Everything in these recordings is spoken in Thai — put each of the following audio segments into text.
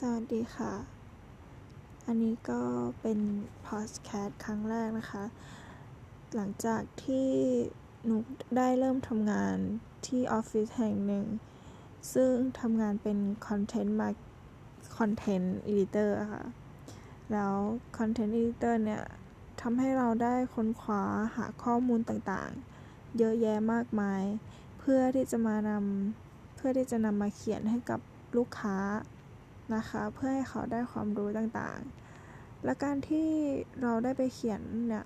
สวัสดีค่ะ อันนี้ก็เป็นพอดแคสต์ครั้งแรกนะคะ หลังจากที่นุกได้เริ่มทำงานที่ออฟฟิศแห่งหนึ่ง ซึ่งทำงานเป็น content มา content editor ค่ะ แล้ว content editor เนี่ยทำให้เราได้ค้นคว้าหาข้อมูลต่างๆ เยอะแยะมากมาย เพื่อที่จะมานำเพื่อที่จะนำมาเขียนให้กับลูกค้า นะคะ เพื่อให้เขาได้ความรู้ต่างๆ และการที่เราได้ไปเขียนเนี่ย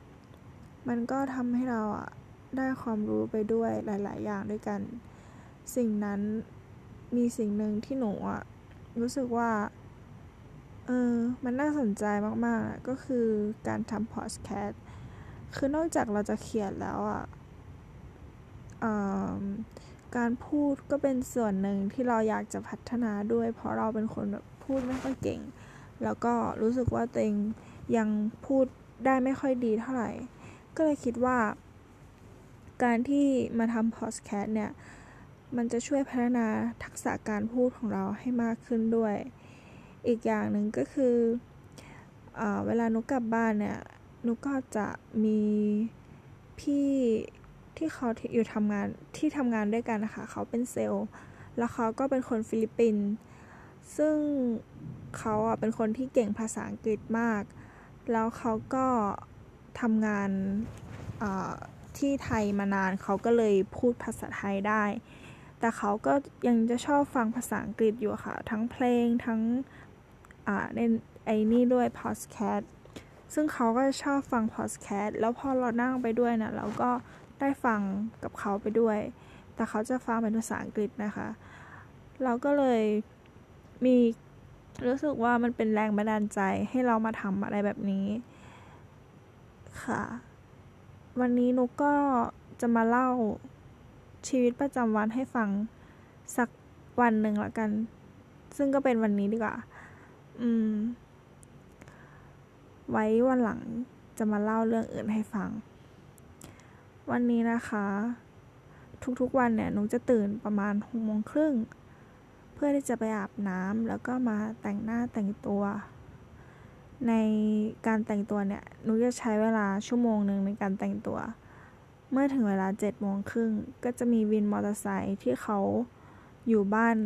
มันก็ทำให้เราอะได้ความรู้ไปด้วยหลาย ๆ อย่างด้วยกัน สิ่งนั้นมีสิ่งหนึ่งที่หนูอะรู้สึกว่า เออ มันน่าสนใจมากๆ ก็คือการทำพอดแคสต์ คือนอกจากเราจะเขียนแล้วอะ การพูดก็เป็นส่วนหนึ่งที่เราอยากจะพัฒนาด้วย เพราะเราเป็นคนแบบพูดไม่ค่อยเก่ง แล้วก็รู้สึกว่าตัวเองยังพูดได้ไม่ค่อยดีเท่าไหร่ ก็เลยคิดว่า การที่มาทำพอดแคสต์เนี่ย มันจะช่วยพัฒนาทักษะการพูดของเราให้มากขึ้นด้วย อีกอย่างหนึ่งก็คือเอเวลานุกกลับบ้านเนี่ย นุกก็จะมีพี่ ที่เขาอยู่ทำงานที่ทำงานด้วยกันนะคะเขาเป็นเซลล์ แล้วเขาก็เป็นคนฟิลิปปินส์ซึ่งเขาอะเป็นคนที่เก่งภาษาอังกฤษมาก แล้วเขาก็ทำงานที่ไทยมานานเขาก็เลยพูดภาษาไทยได้ แต่เขาก็ยังจะชอบฟังภาษาอังกฤษอยู่ค่ะ ทั้งเพลงทั้งในไอ้นี่ด้วยพอดแคสต์ซึ่งเขาก็ชอบฟังพอดแคสต์แล้วพอเรานั่งไปด้วยนะเราก็ ได้ฟังกับเขาไปด้วย แต่เขาจะฟังเป็นภาษาอังกฤษนะคะ เราก็เลยมีรู้สึกว่ามันเป็นแรงบันดาลใจให้เรามาทำอะไรแบบนี้ค่ะ วันนี้นุกก็จะมาเล่าชีวิตประจำวันให้ฟังสักวันหนึ่งละกัน ซึ่งก็เป็นวันนี้ดีกว่า อืม ไว้วันหลังจะมาเล่าเรื่องอื่นให้ฟัง วันนี้นะคะ ทุกๆวันเนี่ยนุกจะตื่นประมาณหกโมงครึ่งเพื่อที่จะไปอาบน้ำแล้วก็มาแต่งหน้าแต่งตัว ในการแต่งตัวเนี่ยหนูจะใช้เวลาชั่วโมงหนึ่งในการแต่งตัว เมื่อถึงเวลาเจ็ดโมงครึ่งก็จะมีวินมอเตอร์ไซค์ที่เขาอยู่บ้าน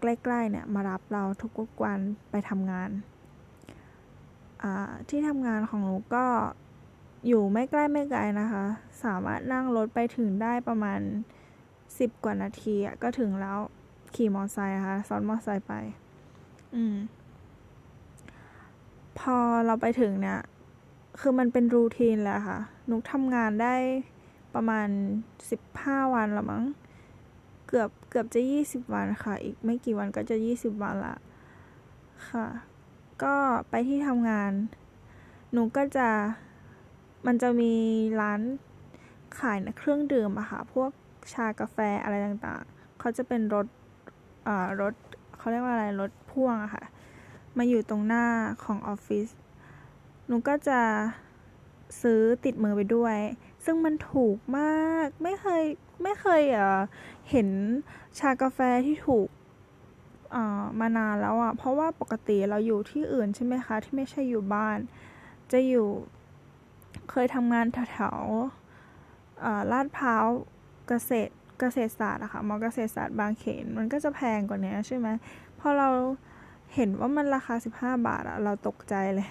ใกล้ๆเนี่ยมารับเราทุกวันไปทำงานที่ทำงานของหนูก็ อยู่ไม่ใกล้ไม่ไกลนะคะ สามารถนั่งรถไปถึงได้ประมาณสิบกว่านาทีก็ถึงแล้วขี่มอเตอร์ไซค์ค่ะซ้อนมอเตอร์ไซค์ไป อืม พอเราไปถึงเนี่ย คือมันเป็นรูทีนแล้วค่ะ นุกทำงานได้ประมาณสิบห้าวันละมั้ง เกือบเกือบจะยี่สิบวันค่ะ อีกไม่กี่วันก็จะยี่สิบวันละค่ะ ก็ไปที่ทำงานหนูก็จะ มันจะมีร้านขายเครื่องดื่มอะค่ะ พวกชากาแฟอะไรต่างๆ เขาจะเป็นรถรถเขาเรียกว่าอะไร รถพ่วงอะค่ะ มาอยู่ตรงหน้าของออฟฟิศ หนูก็จะซื้อติดมือไปด้วย ซึ่งมันถูกมาก ไม่เคยไม่เคยเเห็นชากาแฟที่ถูกมานานแล้วอะ่ะเพราะว่าปกติเราอยู่ที่อื่นใช่ไหมคะ ที่ไม่ใช่อยู่บ้าน จะอยู่ เคยทำงานแถวๆลาดพร้าวเกษตรเกษตรศาสตร์อะค่ะมอเกษตรศาสตร์บางเขนมันก็จะแพงกว่านี้ใช่ไหมพอเราเห็นว่ามันราคาสิบาทอะเราตกใจเลย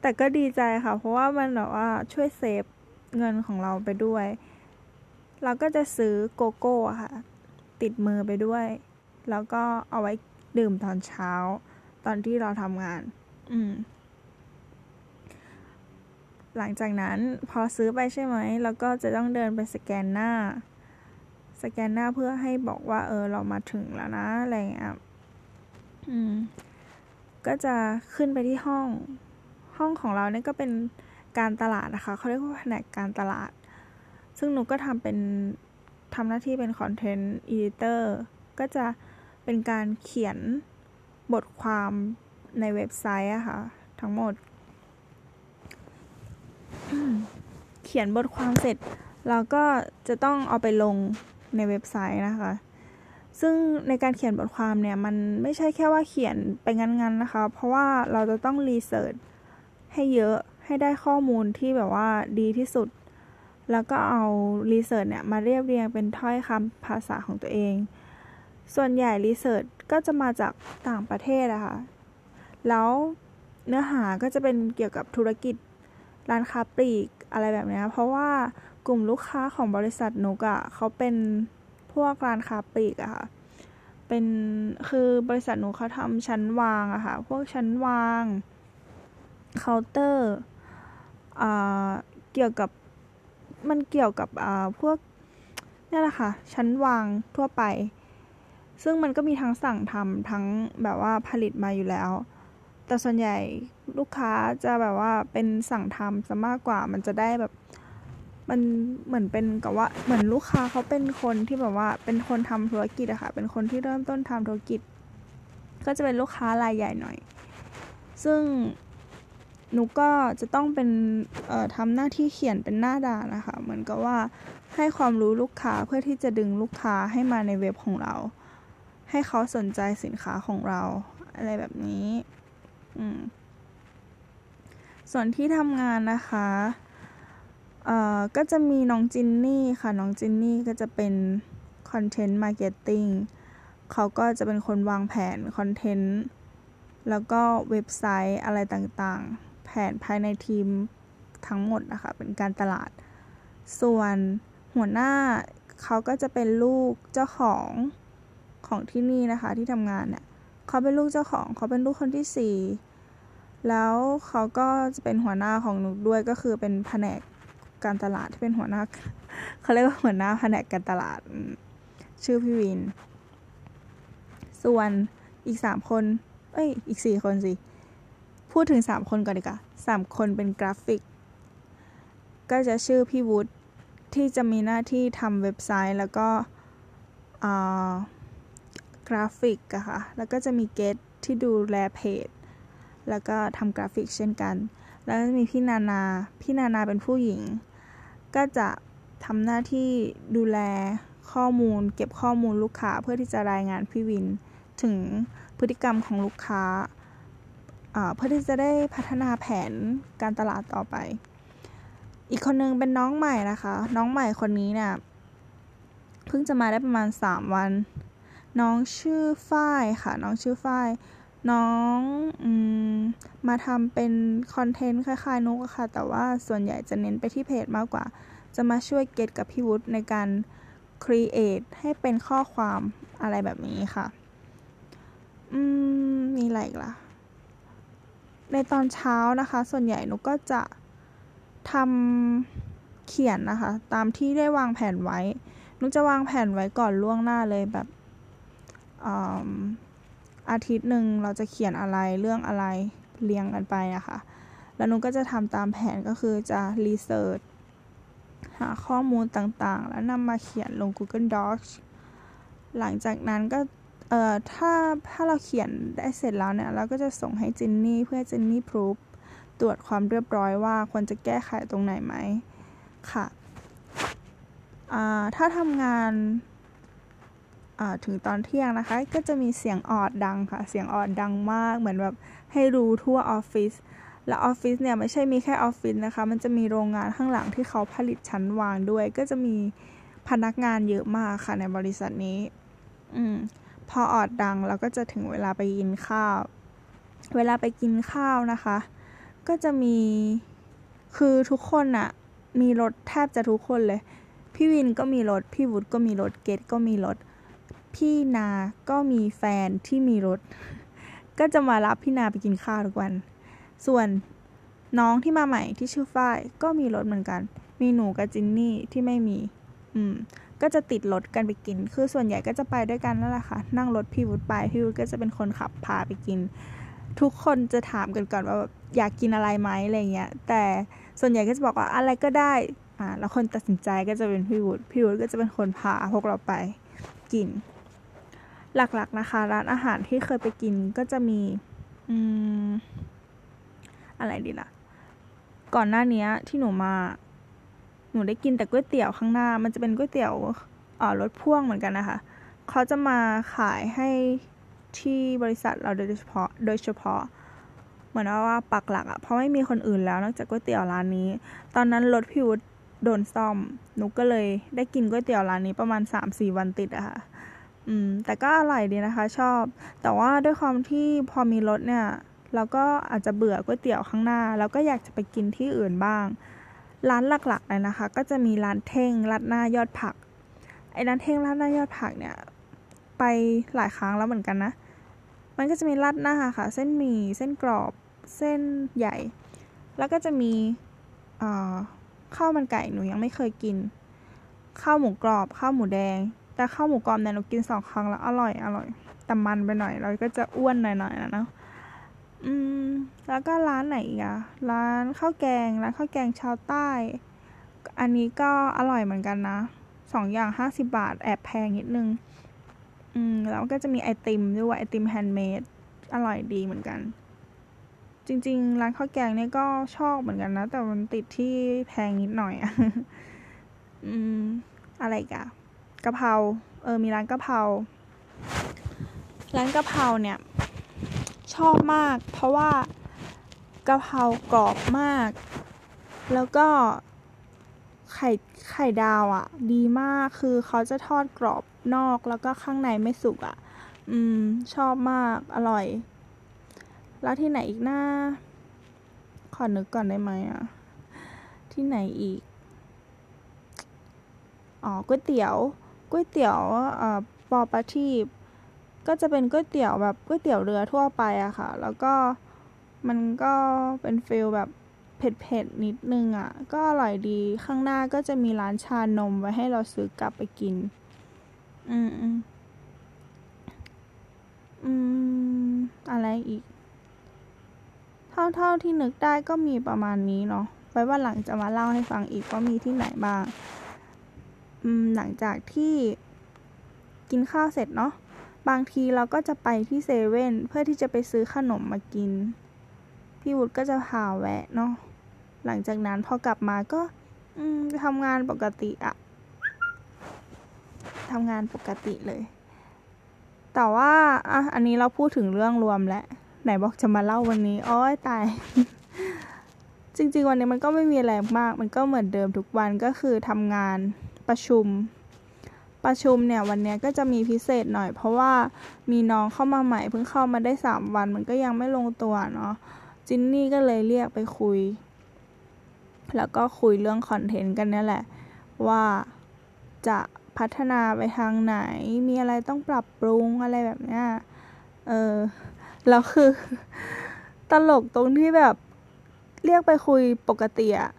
แต่ก็ดีใจค่ะ เพราะว่ามันแบบว่าช่วยเซฟเงินของเราไปด้วย เราก็จะซื้อโกโก้ค่ะ ติดมือไปด้วย แล้วก็เอาไว้ดื่มตอนเช้า ตอนที่เราทำงาน อืม หลังจากนั้นพอซื้อไปใช่ไหมเราก็จะต้องเดินไปสแกนหน้า สแกนหน้าเพื่อให้บอกว่า เออเรามาถึงแล้วนะอะไรเงี้ยอืมก็จะขึ้นไปที่ห้อง ห้องของเราเนี่ยก็เป็นการตลาดนะคะเขาเรียกว่าแผนกการตลาด ซึ่งหนูก็ทำเป็นทำหน้าที่เป็นคอนเทนต์อีดิเตอร์ก็จะเป็นการเขียนบทความในเว็บไซต์อะค่ะ ทั้งหมด เขียนบทความเสร็จ เราก็จะต้องเอาไปลงในเว็บไซต์นะคะ ซึ่งในการเขียนบทความเนี่ย มันไม่ใช่แค่ว่าเขียนไปงั้นๆนะคะ เพราะว่าเราจะต้องรีเสิร์ชให้เยอะให้ได้ข้อมูลที่แบบว่าดีที่สุด แล้วก็เอารีเสิร์ชเนี่ยมาเรียบเรียงเป็นถ้อยคำภาษาของตัวเอง ส่วนใหญ่รีเสิร์ชก็จะมาจากต่างประเทศอะคะ่ะแล้วเนื้อหาก็จะเป็นเกี่ยวกับธุรกิจ ร้านค้าปลีกอะไรแบบนี้เพราะว่ากลุ่มลูกค้าของบริษัทนุกอะเขาเป็นพวกร้านค้าปลีกอะค่ะเป็นคือบริษัทหนูเขาทำชั้นวางอะค่ะพวกชั้นวางเคาน์เตอร์เกี่ยวกับมันเกี่ยวกับพวกนี่แหละค่ะ ชั้นวางทั่วไป ซึ่งมันก็มีทั้งสั่งทำทั้งแบบว่าผลิตมาอยู่แล้ว แต่ส่วนใหญ่ลูกค้าจะแบบว่าเป็นสั่งทำซะมากกว่ามันจะได้แบบมันเหมือนเป็นกับว่าเหมือนลูกค้าเขาเป็นคนที่แบบว่าเป็นคนทำธุรกิจอะค่ะเป็นคนที่เริ่มต้นทำธุรกิจ ก็จะเป็นลูกค้ารายใหญ่หน่อย ซึ่งหนูก็จะต้องเป็นทำหน้าที่เขียนเป็นหน้าด่านนะคะ เหมือนกับว่าให้ความรู้ลูกค้าเพื่อที่จะดึงลูกค้าให้มาในเว็บของเรา ให้เขาสนใจสินค้าของเรา อะไรแบบนี้ ส่วนที่ทำงานนะคะเอ่อก็จะมีน้องจินนี่ค่ะ น้องจินนี่ก็จะเป็น content marketing เขาก็จะเป็นคนวางแผน contentแล้วก็เว็บไซต์อะไรต่างๆ แผนภายในทีมทั้งหมดนะคะ เป็นการตลาด ส่วนหัวหน้าเขาก็จะเป็นลูกเจ้าของของที่นี่นะคะที่ทำงานเนี่ย เขาเป็นลูกเจ้าของ เขาเป็นลูกคนที่สี่แล้วเขาก็จะเป็นหัวหน้าของหนูด้วยก็คือเป็นแผนกการตลาดที่เป็นหัวหน้าเขาเรียกว่าหัวหน้าแผนกการตลาด ชื่อพี่วิน ส่วนอีกสามคน เอ้ย อีกสี่คนสิ พูดถึงสามคนก่อนดีกว่าสามคนเป็นกราฟิก ก็จะชื่อพี่วุฒิที่จะมีหน้าที่ทำเว็บไซต์แล้วก็อ่า กราฟิกอะค่ะ แล้วก็จะมีเกตที่ดูแลเพจ แล้วก็ทำกราฟิกเช่นกัน แล้วมีพี่นานา พี่นานาเป็นผู้หญิง ก็จะทำหน้าที่ดูแลข้อมูล เก็บข้อมูลลูกค้าเพื่อที่จะรายงานพี่วิน ถึงพฤติกรรมของลูกค้า เพื่อที่จะได้พัฒนาแผนการตลาดต่อไป อีกคนนึงเป็นน้องใหม่นะคะ น้องใหม่คนนี้เนี่ยเพิ่งจะมาได้ประมาณ 3 วัน น้องชื่อฝ้ายค่ะ น้องชื่อฝ้าย น้องอมมาทำเป็นคอนเทนต์คล้ายๆนุกค่ะ แต่ว่าส่วนใหญ่จะเน้นไปที่เพจมากกว่า จะมาช่วยเกตกับพี่วุฒิในการครีเอทให้เป็นข้อความอะไรแบบนี้ค่ะ อืม มีอะไรอีกล่ะ ในตอนเช้านะคะ ส่วนใหญ่นุกก็จะทำเขียนนะคะ ตามที่ได้วางแผนไว้นุกจะวางแผนไว้ก่อนล่วงหน้าเลยแบบ อาทิตย์หนึ่งเราจะเขียนอะไรเรื่องอะไรเรียงกันไปอะคะ่ะแล้วนุก็จะทำตามแผนก็คือจะรีเสิร์ชหาข้อมูลต่างๆ แล้วนำมาเขียนลง Google Docs หลังจากนั้นก็เอ่อถ้าถ้าเราเขียนได้เสร็จแล้วเนี่ยเราก็จะส่งให้จินนี่เพื่อจินนี่พรูฟตรวจความเรียบร้อยว่าควรจะแก้ไขตรงไหนไหมค่ะถ้าทำงาน ถึงตอนเที่ยงนะคะ ก็จะมีเสียงออดดังค่ะ เสียงออดดังมาก เหมือนแบบให้รู้ทั่วออฟฟิศ และออฟฟิศเนี่ยไม่ใช่มีแค่ออฟฟิศนะคะ มันจะมีโรงงานข้างหลังที่เขาผลิตชั้นวางด้วย ก็จะมีพนักงานเยอะมากค่ะในบริษัทนี้ อืม พอออดดังเราก็จะถึงเวลาไปกินข้าว เวลาไปกินข้าวนะคะ ก็จะมี คือทุกคนอะมีรถแทบจะทุกคนเลย พี่วินก็มีรถ พี่วุฒิก็มีรถ เกตก็มีรถ พี่นาก็มีแฟนที่มีรถ ก็จะมารับพี่นาไปกินข้าวทุกวัน ส่วนน้องที่มาใหม่ที่ชื่อฝ้ายก็มีรถเหมือนกัน มีหนูกับจินนี่ที่ไม่มี อืม ก็จะติดรถกันไปกิน คือส่วนใหญ่ก็จะไปด้วยกันนั่นแหละค่ะ นั่งรถพี่วุฒิไป พี่วุฒิก็จะเป็นคนขับพาไปกิน ทุกคนจะถามกันก่อนว่าอยากกินอะไรไหมอะไรเงี้ย แต่ส่วนใหญ่ก็จะบอกว่าอะไรก็ได้ อ่า แล้วคนตัดสินใจก็จะเป็นพี่วุฒิ พี่วุฒิก็จะเป็นคนพาพวกเราไปกิน หลักๆนะคะ ร้านอาหารที่เคยไปกินก็จะมีอืมอะไรดีล่ะ ก่อนหน้านี้ที่หนูมา หนูได้กินแต่ก๋วยเตี๋ยวข้างหน้า มันจะเป็นก๋วยเตี๋ยวอ่อรถพ่วงเหมือนกันนะคะ เขาจะมาขายให้ที่บริษัทเราโดยเฉพาะ โดยเฉพาะ เหมือนว่าปักหลักอะเพราะไม่มีคนอื่นแล้วนอกจากก๋วยเตี๋ยวร้านนี้ ตอนนั้นรถพิวโดนซ่อม หนูก็เลยได้กินก๋วยเตี๋ยวร้านนี้ประมาณ3-4วันติดอะค่ะ อืม แต่ก็อร่อยดีนะคะชอบ แต่ว่าด้วยความที่พอมีรถเนี่ย เราก็อาจจะเบื่อก๋วยเตี๋ยวข้างหน้า แล้วก็อยากจะไปกินที่อื่นบ้าง ร้านหลักๆเลยนะคะ ก็จะมีร้านเท่งรัดหน้ายอดผัก ไอ้ร้านเท่งรัดหน้ายอดผักเนี่ย ไปหลายครั้งแล้วเหมือนกันนะ มันก็จะมีรัดหน้าค่ะ เส้นหมี่ เส้นกรอบ เส้นใหญ่ แล้วก็จะมีข้าวมันไก่หนูยังไม่เคยกิน ข้าวหมูกรอบ ข้าวหมูแดง แต่ข้าวหมูกรอบเนี่ยหนูกินสองครั้งแล้ว อร่อยอร่อยแต่มันไปหน่อยเราก็จะอ้วนหน่อยๆนะเนาะอืมแล้วก็ร้านไหนอีกอะร้านข้าวแกงร้านข้าวแกงชาวใต้ อันนี้ก็อร่อยเหมือนกันนะสองอย่างห้าสิบาทแอบแพงนิดนึง อืมแล้วก็จะมีไอติมด้วยไอติม handmade อร่อยดีเหมือนกัน จริง ๆ ร้านข้าวแกงเนี่ยก็ชอบเหมือนกันนะ แต่มันติดที่แพงนิดหน่อยอะอืมอะไรกะ กะเพราเออมีร้านกะเพราร้านกะเพราเนี่ย ชอบมาก เพราะว่ากะเพรากรอบมาก แล้วก็ไข่ไข่ดาวอะ่ะ ดีมากคือเขาจะทอดกรอบนอกแล้วก็ข้างในไม่สุกอะ่ะ อืม ชอบมากอร่อย แล้วที่ไหนอีกหน้าขอนึกก่อนได้ไหมอะ่ะ ที่ไหนอีก อ๋อก๋วยเตี๋ยว ก๋วยเตี๋ยวอ่าปอประทีปก็จะเป็นก๋วยเตี๋ยวแบบก๋วยเตี๋ยวเรือทั่วไปอะค่ะ แล้วก็มันก็เป็นฟิลแบบเผ็ดๆนิดนึงอะก็อร่อยดีข้างหน้าก็จะมีร้านชานมไว้ให้เราซื้อกลับไปกิน อืมอืมอะไรอีก เท่าเท่าที่นึกได้ก็มีประมาณนี้เนาะไว้ว่าหลังจะมาเล่าให้ฟังอีกว่ามีที่ไหนบ้าง หลังจากที่กินข้าวเสร็จเนาะบางทีเราก็จะไปที่เซเว่นเพื่อที่จะไปซื้อขนมมากิน พี่วุฒิก็จะพาแวะเนาะหลังจากนั้นพอกลับมาก็ทำงานปกติอะทำงานปกติเลย แต่ว่าอะอันนี้เราพูดถึงเรื่องรวมแล้วไหนบอกจะมาเล่าวันนี้อ้อยตาย จริงๆ วันนี้มันก็ไม่มีอะไรมาก มันก็เหมือนเดิมทุกวันก็คือทำงาน ประชุม ประชุมเนี่ยวันนี้ก็จะมีพิเศษหน่อย เพราะว่ามีน้องเข้ามาใหม่เพิ่งเข้ามาได้สามวันมันก็ยังไม่ลงตัวเนาะจินนี่ก็เลยเรียกไปคุย แล้วก็คุยเรื่องคอนเทนต์กันนี่แหละ ว่าจะพัฒนาไปทางไหน มีอะไรต้องปรับปรุงอะไรแบบเนี้ย เออ แล้วคือ ตลกตรงที่แบบเรียกไปคุยปกติอะ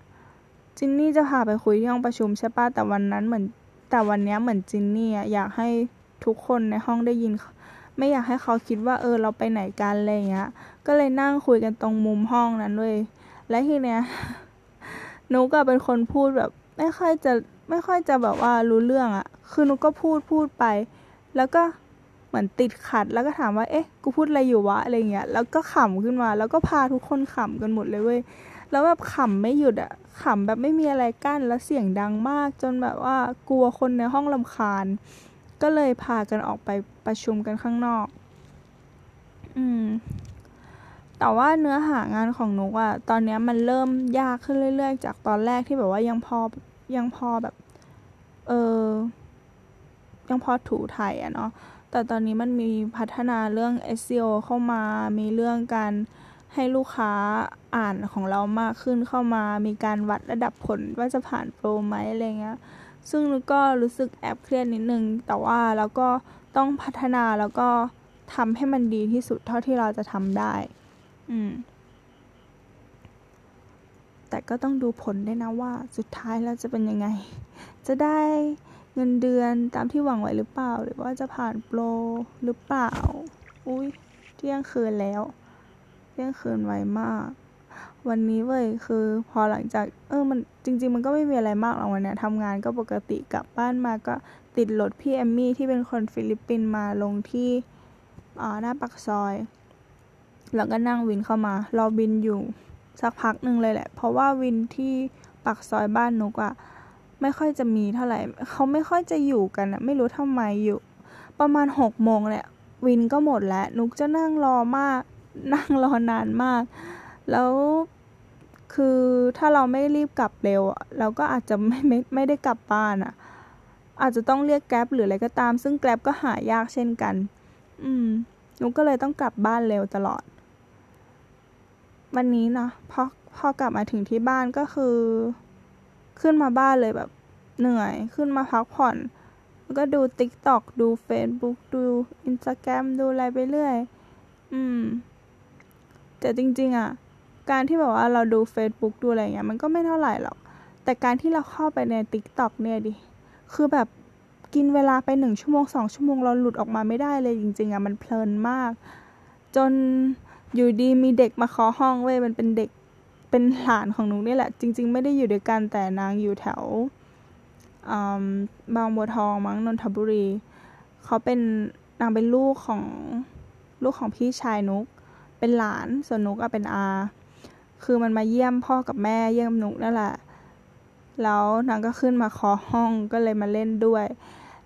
จินนี่จะพาไปคุยที่ห้องประชุมใช่ปะแต่วันนั้นเหมือน แต่วันนี้เหมือนจินนี่อยากให้ทุกคนในห้องได้ยิน ไม่อยากให้เขาคิดว่าเออเราไปไหนกันอะไรเงี้ย ก็เลยนั่งคุยกันตรงมุมห้องนั้นเลยและทีเนี้ยนุก็เป็นคนพูดแบบ ไม่ค่อยจะไม่ค่อยจะแบบว่ารู้เรื่องอะคือนุก็พูดพูดไป แล้วก็เหมือนติดขัด แล้วก็ถามว่า เอ๊ะ กูพูดอะไรอยู่วะอะไรเงี้ย แล้วก็ขำขึ้นมา แล้วก็พาทุกคนขำกันหมดเลยเว้ย แล้วแบบขำไม่หยุดอะ ขำแบบไม่มีอะไรกั้นแล้วเสียงดังมาก จนแบบว่ากลัวคนในห้องลำคาญ ก็เลยพากันออกไปประชุมกันข้างนอก อืม แต่ว่าเนื้อหางานของนุกอะตอนนี้มันเริ่มยากขึ้นเรื่อย ๆ จากตอนแรกที่แบบว่ายังพอยังพอแบบ เออ ยังพอถูไทยอะเนาะแต่ตอนนี้มันมีพัฒนาเรื่อง SEO เข้ามา มีเรื่องการ ให้ลูกค้าอ่านของเรามากขึ้นเข้ามา มีการวัดระดับผลว่าจะผ่านโปรไหมอะไรเงี้ย ซึ่งก็รู้สึกแอบเครียดนิดนึง แต่ว่าเราก็ต้องพัฒนาแล้วก็ทำให้มันดีที่สุดเท่าที่เราจะทำได้ อืม แต่ก็ต้องดูผลได้นะว่า สุดท้ายแล้วจะเป็นยังไง จะได้เงินเดือนตามที่หวังไว้หรือเปล่า หรือว่าจะผ่านโปรหรือเปล่า อุ้ยเที่ยงคืนแล้ว เที่ยงคืนไวมาก วันนี้เว้ยคือพอหลังจาก เออมันจริง ๆ มันก็ไม่มีอะไรมากหรอกวันนี้ทำงานก็ปกติกลับบ้านมาก็ติดรถพี่เอมมี่ที่เป็นคนฟิลิปปินส์มาลงที่อ่าหน้าปักซอย แล้วก็นั่งวินเข้ามารอบินอยู่ สักพักหนึ่งเลยแหละ เพราะว่าวินที่ปักซอยบ้านนุกอะไม่ค่อยจะมีเท่าไหร่เขาไม่ค่อยจะอยู่กันอะไม่รู้ทำไมอยู่ปประมาณหกโมงเนี่ยวินก็หมดแล้วนุกจะนั่งรอมาก นั่งรอนานมาก แล้วคือถ้าเราไม่รีบกลับเร็ว เราก็อาจจะไม่ไม่ไม่ได้กลับบ้านอะ่ะ อาจจะต้องเรียกแกร็บหรืออะไรก็ตาม ซึ่งแกร็บก็หายากเช่นกัน อืมหนุกก็เลยต้องกลับบ้านเร็วตลอด วันนี้เนาะพอพอกลับมาถึงที่บ้านก็คือ ขึ้นมาบ้านเลยแบบ เหนื่อยขึ้นมาพักผ่อนแล้วก็ดู TikTok ดู Facebook ดู Instagram ดูอะไรไปเรื่อย อืม แต่จริงๆอะการที่แบบว่าเราดู Facebook ดูอะไรเงี้ยมันก็ไม่เท่าไหร่หรอก แต่การที่เราเข้าไปใน TikTok เนี่ยดิ คือแบบกินเวลาไปหนึ่งชั่วโมงสองชั่วโมงเราหลุดออกมาไม่ได้เลยจริงๆอะมันเพลินมาก จนอยู่ดีมีเด็กมาขอห้องเว้ยมันเป็นเด็กเป็นหลานของหนูนี่แหละ จริง ๆ ไม่ได้อยู่ด้วยกันแต่นางอยู่แถวบางบัวทองมั้งนนทบุรี เขาเป็นนางเป็นลูกของลูกของพี่ชายนุก เป็นหลานส่วนนุกอะเป็นอา คือมันมาเยี่ยมพ่อกับแม่เยี่ยมนุกนั่นแหละ แล้วนางก็ขึ้นมาขอห้องก็เลยมาเล่นด้วย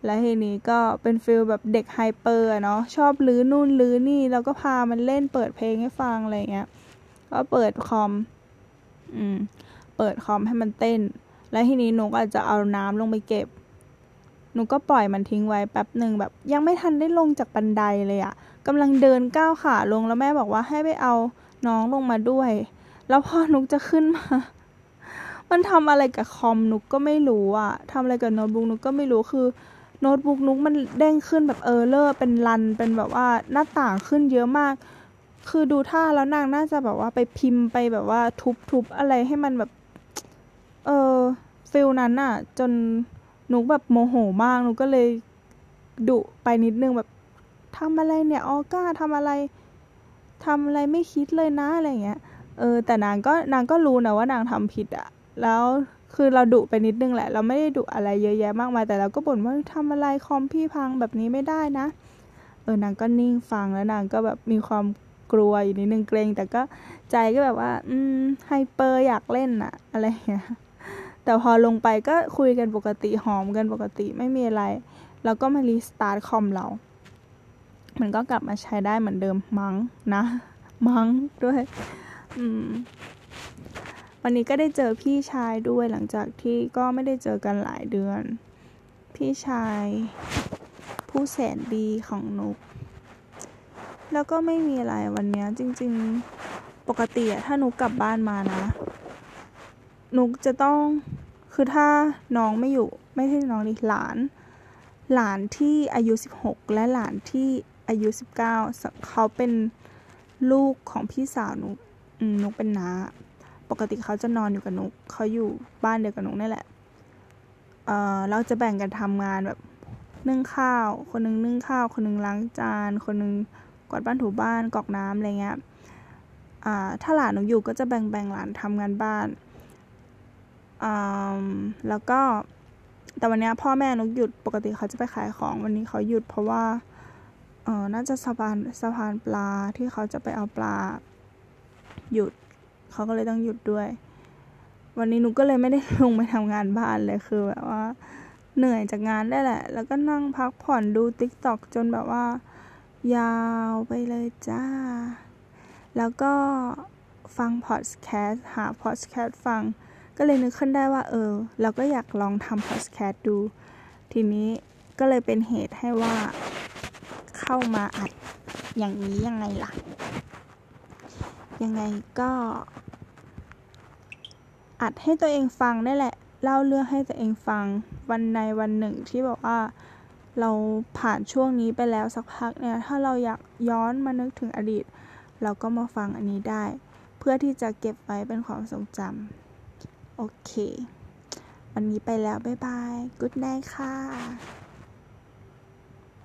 แล้วทีนี้ก็เป็น feel แบบเด็ก hyper เนาะชอบรื้อนู่นรื้อนี่แล้วก็พามันเล่นเปิดเพลงให้ฟังอะไรเงี้ย ก็เปิดคอม อืม เปิดคอมให้มันเต้น แล้วทีนี้หนูก็อาจจะเอาน้ำลงไปเก็บหนูก็ปล่อยมันทิ้งไว้แป๊บหนึ่งแบบยังไม่ทันได้ลงจากบันไดเลยอะ กำลังเดินก้าวขาลงแล้วแม่บอกว่าให้ไปเอาน้องลงมาด้วย แล้วพอนุกจะขึ้นมา มันทำอะไรกับคอมนุกก็ไม่รู้อะทำอะไรกับโน้ตบุ๊กนุกก็ไม่รู้คือโน้ตบุ๊กนุกมันเด้งขึ้นแบบ error เป็น run เป็นแบบว่าหน้าต่างขึ้นเยอะมาก คือดูท่าแล้วนางน่าจะแบบว่าไปพิมพ์ไปแบบว่าทุบๆอะไรให้มันแบบ เออ feel นั้นอะจนหนูแบบโมโหมากหนูก็เลยดุไปนิดนึงแบบ ทำอะไรเนี่ยออก้าทำอะไรทำอะไรไม่คิดเลยนะอะไรเงี้ยเออแต่นางก็นางก็รู้นะว่านางทำผิดอะแล้วคือเราดุไปนิดนึงแหละ เราไม่ได้ดุอะไรเยอะแยะมากมายแต่เราก็บ่นว่าทำอะไรคอมพี่พังแบบนี้ไม่ได้นะ เออนางก็นิ่งฟังแล้วนางก็แบบมีความกลัวอยู่นิดนึงเกรงแต่ก็ใจก็แบบว่า อืมไฮเปอร์อยากเล่นอะอะไรเงี้ยแต่พอลงไปก็คุยกันปกติหอมกันปกติไม่มีอะไร แล้วก็มารีสตาร์ทคอมเรา มันก็กลับมาใช้ได้เหมือนเดิมมั้งนะ มั้งด้วย อืม วันนี้ก็ได้เจอพี่ชายด้วยหลังจากที่ก็ไม่ได้เจอกันหลายเดือน พี่ชาย ผู้แสนดีของนุก แล้วก็ไม่มีอะไรวันนี้จริง ๆ ปกติอะถ้านุกกลับบ้านมานะ นุกจะต้อง คือถ้าน้องไม่อยู่ ไม่ใช่น้องดิหลานหลานที่อายุสิบหกและหลานที่ อายุสิบเก้าเขาเป็นลูกของพี่สาวนุกนุกเป็นน้า ปกติเขาจะนอนอยู่กับนุก เขาอยู่บ้านเดียวกับนุกนี่แหละ เออเราจะแบ่งกันทำงานแบบนึ่งข้าว คนนึงนึ่งข้าว คนนึงล้างจาน คนนึงกวาดบ้านถูบ้านกอกน้ำอะไรเงี้ย อ่า ถ้าหลานหนูอยู่ก็จะแบ่งแบ่งหลานทำงานบ้านแล้วก็ แต่วันนี้พ่อแม่นุกหยุด ปกติเขาจะไปขายของ วันนี้เขาหยุดเพราะว่า เออน่าจะสะพานสะพานปลาที่เขาจะไปเอาปลา หยุด เขาก็เลยต้องหยุดด้วย วันนี้หนุกก็เลยไม่ได้ลงไปทำงานบ้านเลยคือแบบว่า เหนื่อยจากงานได้แหละ แล้วก็นั่งพักผ่อนดูติ๊กต็อกจนแบบว่า ยาวไปเลยจ้า แล้วก็ฟังพอดแคสต์หาพอดแคสต์ฟัง ก็เลยนึกขึ้นได้ว่า เออ เราก็อยากลองทำพอดแคสต์ดู ทีนี้ก็เลยเป็นเหตุให้ว่า เข้ามาอัดอย่างนี้ยังไงล่ะ ยังไงก็ อัดให้ตัวเองฟังได้แหละ เล่าเรื่องให้ตัวเองฟังวันในวันหนึ่งที่บอกว่าเราผ่านช่วงนี้ไปแล้วสักพักเนี่ยถ้าเราอยากย้อนมานึกถึงอดีต เราก็มาฟังอันนี้ได้ เพื่อที่จะเก็บไว้เป็นความทรงจำโอเค วันนี้ไปแล้ว บ๊ายบาย กุ๊ดไนท์ค่ะ